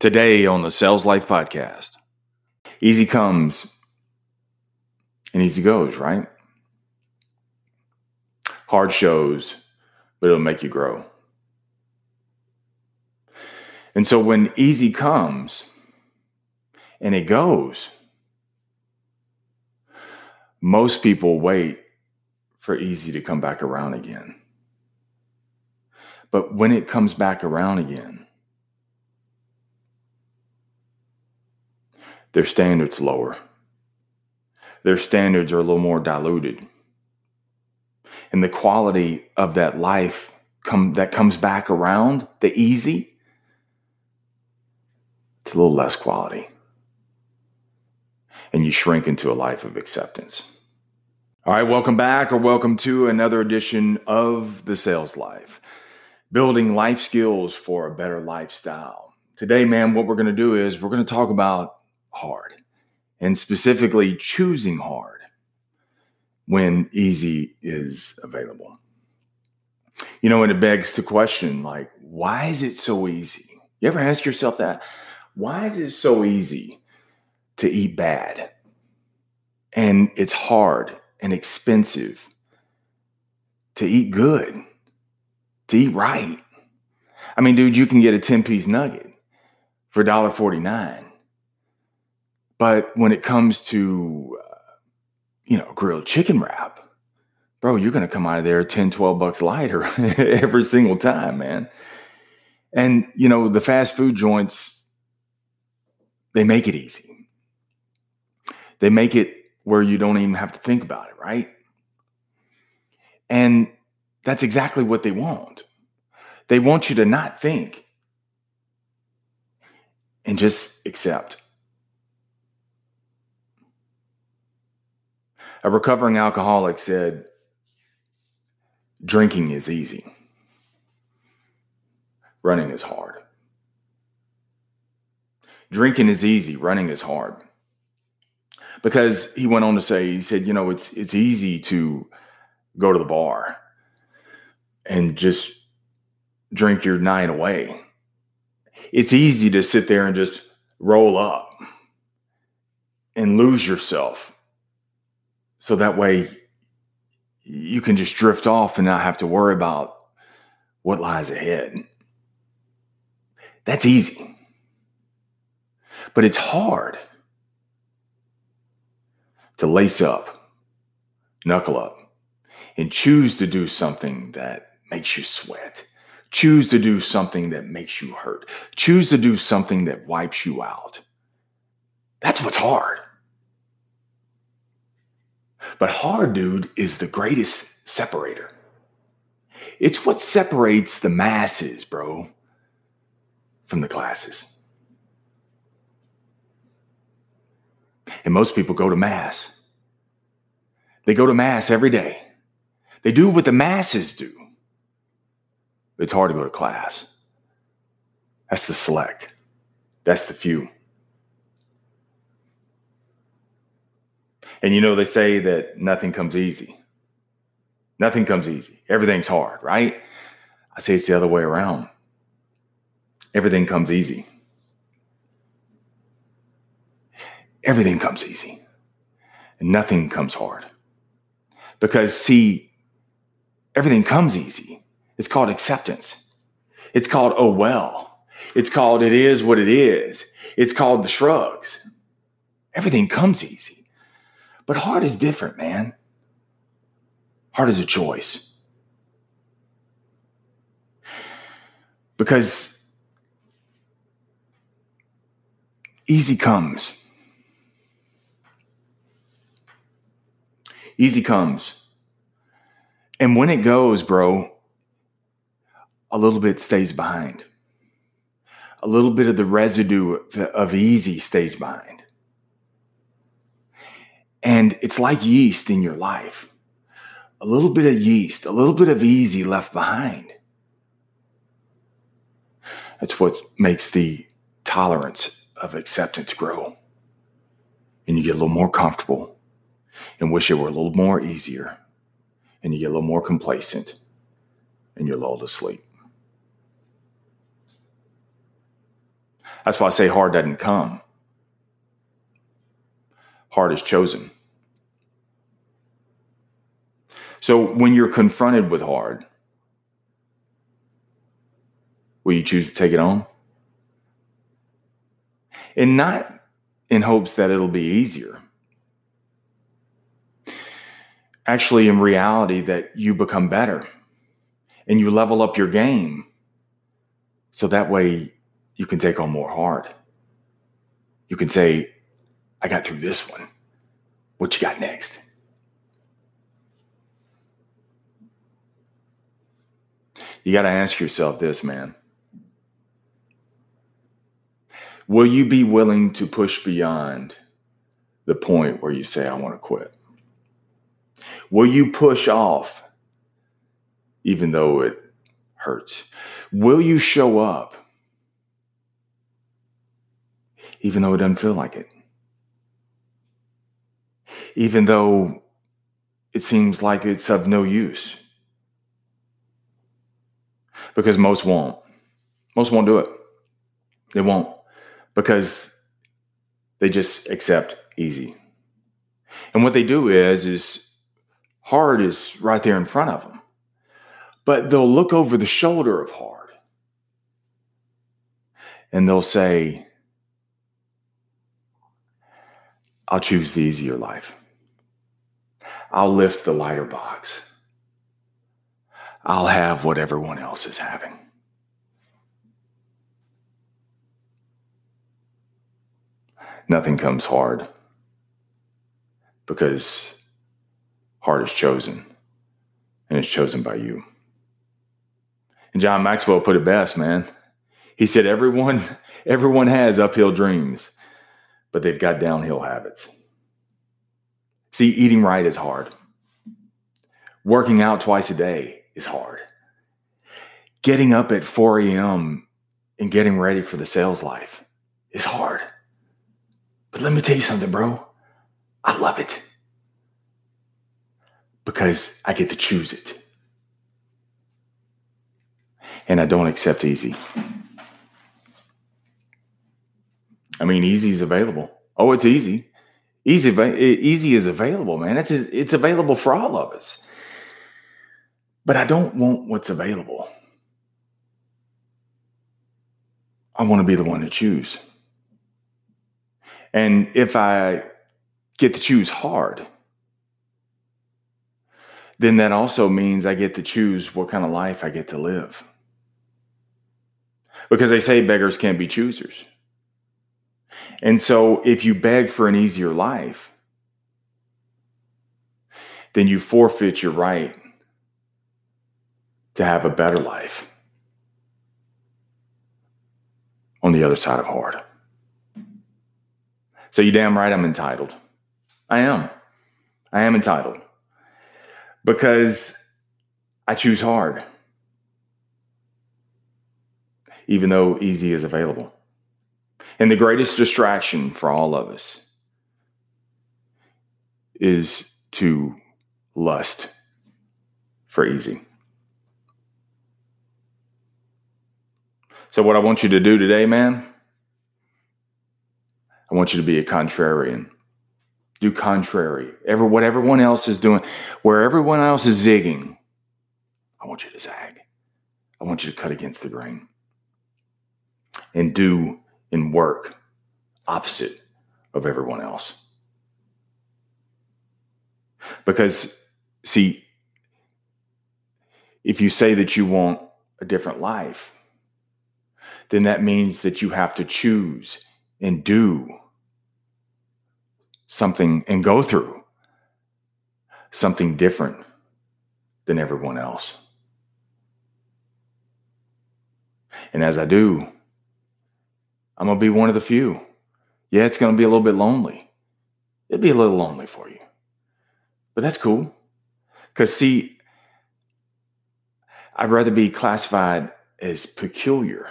Today on the Sales Life Podcast. Easy comes and easy goes, right? Hard shows, but it'll make you grow. And so when easy comes and it goes, most people wait for easy to come back around again. But when it comes back around again, their standards lower. Their standards are a little more diluted. And the quality of that life come, that comes back around, the easy, it's a little less quality. And you shrink into a life of acceptance. All right, welcome back or welcome to another edition of The Sales Life, building life skills for a better lifestyle. Today, man, what we're going to do is we're going to talk about hard and specifically choosing hard when easy is available. You know, and it begs the question like, why is it so easy? You ever ask yourself that? Why is it so easy to eat bad? And it's hard and expensive to eat good, to eat right. I mean, dude, you can get a 10 piece nugget for $1.49 but when it comes to, uh, you know, grilled chicken wrap, bro, you're going to come out of there 10, 12 bucks lighter every single time, man. And, you know, the fast food joints, they make it easy. They make it where you don't even have to think about it, right? And that's exactly what they want. They want you to not think and just accept. A recovering alcoholic said, Drinking is easy, running is hard. Drinking is easy, running is hard. Because he went on to say, he said, you know, it's it's easy to go to the bar and just drink your night away. It's easy to sit there and just roll up and lose yourself so that way you can just drift off and not have to worry about what lies ahead. That's easy. But it's hard to lace up, knuckle up, and choose to do something that makes you sweat. Choose to do something that makes you hurt. Choose to do something that wipes you out. That's what's hard. But hard, dude, is the greatest separator. It's what separates the masses, bro, from the classes. And most people go to mass. They go to mass every day. They do what the masses do. It's hard to go to class. That's the select. That's the few. And you know, they say that nothing comes easy. Nothing comes easy. Everything's hard, right? I say it's the other way around. Everything comes easy. Everything comes easy. And nothing comes hard. Because, see, everything comes easy. It's called acceptance. It's called, oh, well. It's called, it is what it is. It's called the shrugs. Everything comes easy. But hard is different, man. Hard is a choice. Because easy comes. Easy comes. And when it goes, bro, a little bit stays behind. A little bit of the residue of easy stays behind. And it's like yeast in your life a little bit of yeast, a little bit of easy left behind. That's what makes the tolerance of acceptance grow. And you get a little more comfortable and wish it were a little more easier. And you get a little more complacent and you're lulled to sleep. That's why I say hard doesn't come. Hard is chosen. So when you're confronted with hard, will you choose to take it on? And not in hopes that it'll be easier. Actually, in reality, that you become better and you level up your game so that way you can take on more hard. You can say, I got through this one. What you got next? You got to ask yourself this, man. Will you be willing to push beyond the point where you say, I want to quit? Will you push off even though it hurts? Will you show up even though it doesn't feel like it? Even though it seems like it's of no use? Because most won't. Most won't do it. They won't because they just accept easy. And what they do is is hard is right there in front of them. But they'll look over the shoulder of hard and they'll say, I'll choose the easier life. I'll lift the lighter box. I'll have what everyone else is having. nothing comes hard because hard is chosen and it's chosen by you. And John Maxwell put it best, man. He said everyone everyone has uphill dreams, but they've got downhill habits. See, eating right is hard. Working out twice a day is hard. Getting up at 4 a.m. and getting ready for the sales life is hard. But let me tell you something, bro. I love it because I get to choose it. And I don't accept easy. I mean, easy is available. Oh, it's easy. Easy, easy is available, man. It's it's available for all of us. But I don't want what's available. I want to be the one to choose. And if I get to choose hard, then that also means I get to choose what kind of life I get to live. Because they say beggars can't be choosers. And so if you beg for an easier life, then you forfeit your right to have a better life on the other side of hard. So you damn right I'm entitled. I am. I am entitled because I choose hard, even though easy is available. And the greatest distraction for all of us is to lust for easy. So, what I want you to do today, man, I want you to be a contrarian. Do contrary. Ever what everyone else is doing, where everyone else is zigging, I want you to zag. I want you to cut against the grain and do and work opposite of everyone else. Because, see, if you say that you want a different life, then that means that you have to choose and do something and go through something different than everyone else. And as I do, I'm going to be one of the few. Yeah, it's going to be a little bit lonely. It'll be a little lonely for you. But that's cool. Because, see, I'd rather be classified as peculiar,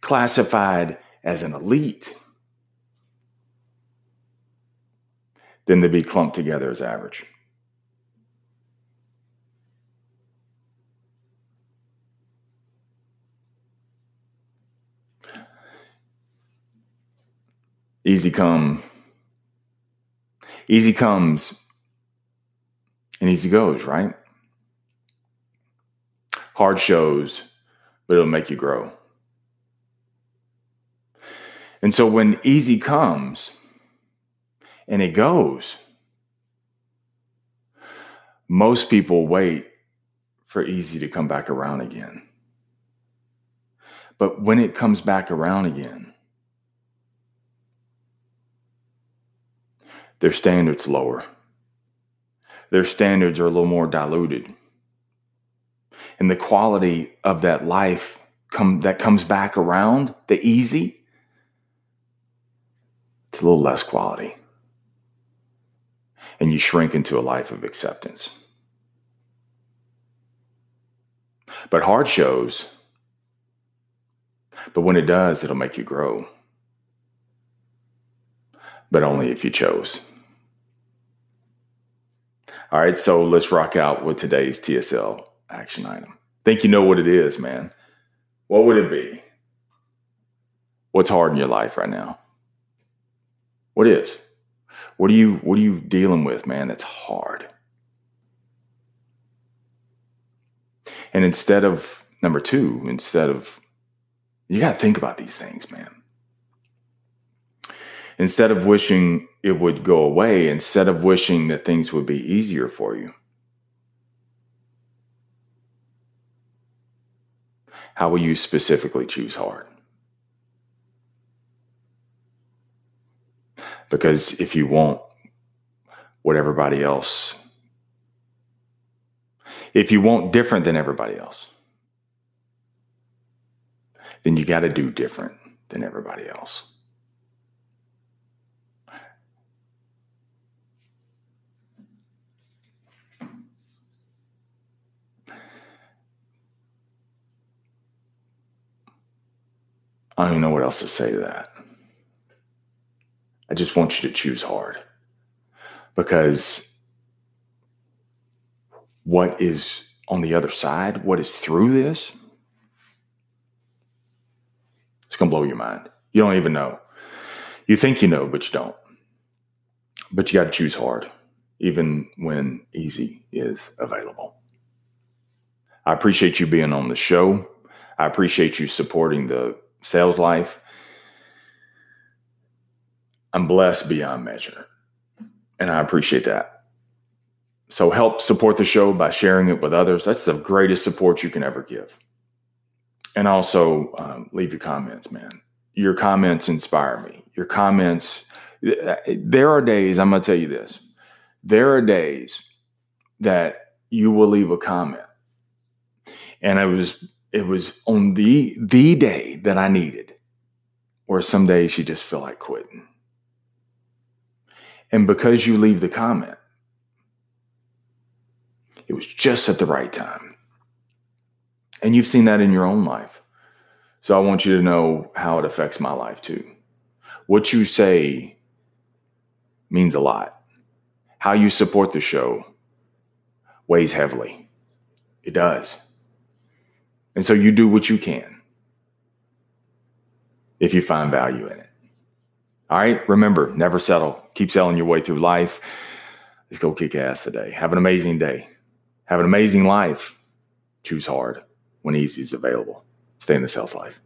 classified as an elite, than to be clumped together as average. Easy come, easy comes, and easy goes, right? Hard shows, but it'll make you grow. And so when easy comes and it goes, most people wait for easy to come back around again. But when it comes back around again, their standards lower. Their standards are a little more diluted. And the quality of that life come, that comes back around, the easy, it's a little less quality. And you shrink into a life of acceptance. But hard shows, but when it does, it'll make you grow. But only if you chose. All right, so let's rock out with today's TSL action item. Think you know what it is, man. What would it be? What's hard in your life right now? What is? What are you what are you dealing with, man? That's hard. And instead of number 2, instead of you got to think about these things, man. Instead of wishing it would go away, instead of wishing that things would be easier for you, how will you specifically choose hard? Because if you want what everybody else, if you want different than everybody else, then you got to do different than everybody else. I don't even know what else to say to that. I just want you to choose hard because what is on the other side, what is through this, it's going to blow your mind. You don't even know. You think you know, but you don't. But you got to choose hard, even when easy is available. I appreciate you being on the show. I appreciate you supporting the sales life. I'm blessed beyond measure. And I appreciate that. So help support the show by sharing it with others. That's the greatest support you can ever give. And also um, leave your comments, man. Your comments inspire me. Your comments, there are days, I'm going to tell you this. There are days that you will leave a comment. And I was it was on the the day that I needed, or some days you just feel like quitting. And because you leave the comment, it was just at the right time. And you've seen that in your own life. So I want you to know how it affects my life too. What you say means a lot. How you support the show weighs heavily. It does. And so you do what you can if you find value in it. All right. Remember, never settle. Keep selling your way through life. Let's go kick ass today. Have an amazing day. Have an amazing life. Choose hard when easy is available. Stay in the sales life.